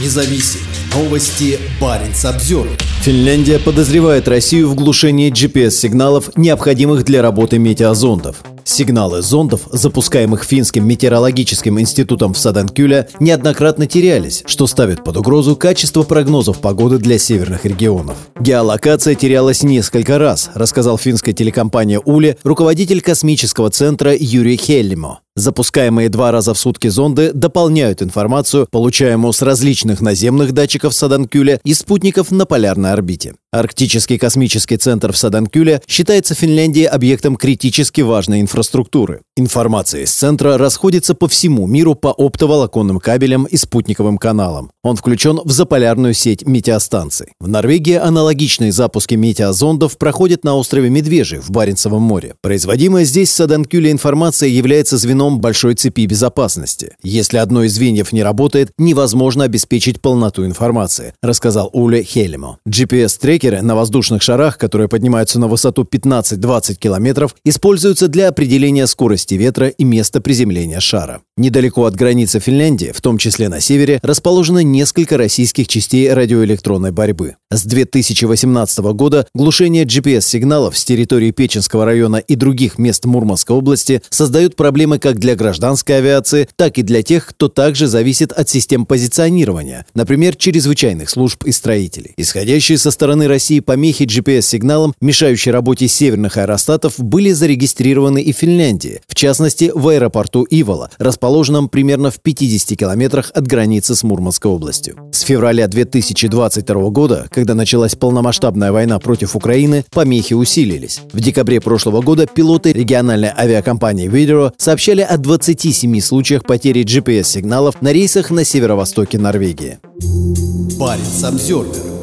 независим. Новости Баренц обзор. Финляндия подозревает Россию в глушении GPS-сигналов, необходимых для работы метеозондов. Сигналы зондов, запускаемых Финским метеорологическим институтом в Саданкюле, неоднократно терялись, что ставит под угрозу качество прогнозов погоды для северных регионов. Геолокация терялась несколько раз, рассказал финская телекомпания Уле руководитель космического центра Юрий Хеллимо. Запускаемые два раза в сутки зонды дополняют информацию, получаемую с различных наземных датчиков Саданкюля и спутников на полярной орбите. Арктический космический центр в Саданкюле считается Финляндией объектом критически важной инфраструктуры. Информация из центра расходится по всему миру по оптоволоконным кабелям и спутниковым каналам. Он включен в заполярную сеть метеостанций. В Норвегии аналогичные запуски метеозондов проходят на острове Медвежий в Баренцевом море. Производимая здесь в Саданкюле информация является звеном большой цепи безопасности. Если одно из звеньев не работает, невозможно обеспечить полноту информации, рассказал Уле Хелемо. GPS-трекер Трекеры на воздушных шарах, которые поднимаются на высоту 15-20 километров, используются для определения скорости ветра и места приземления шара. Недалеко от границы Финляндии, в том числе на севере, расположено несколько российских частей радиоэлектронной борьбы. С 2018 года глушение GPS-сигналов с территории Печенского района и других мест Мурманской области создают проблемы как для гражданской авиации, так и для тех, кто также зависит от систем позиционирования, например, чрезвычайных служб и строителей. Исходящие со стороны России помехи GPS-сигналам, мешающие работе северных аэростатов, были зарегистрированы и в Финляндии, в частности, в аэропорту Ивола, расположенном примерно в 50 километрах от границы с Мурманской областью. С февраля 2022 года, когда началась полномасштабная война против Украины, помехи усилились. В декабре прошлого года пилоты региональной авиакомпании Видео сообщали о 27 случаях потери GPS-сигналов на рейсах на северо-востоке Норвегии. Баренц Обзервер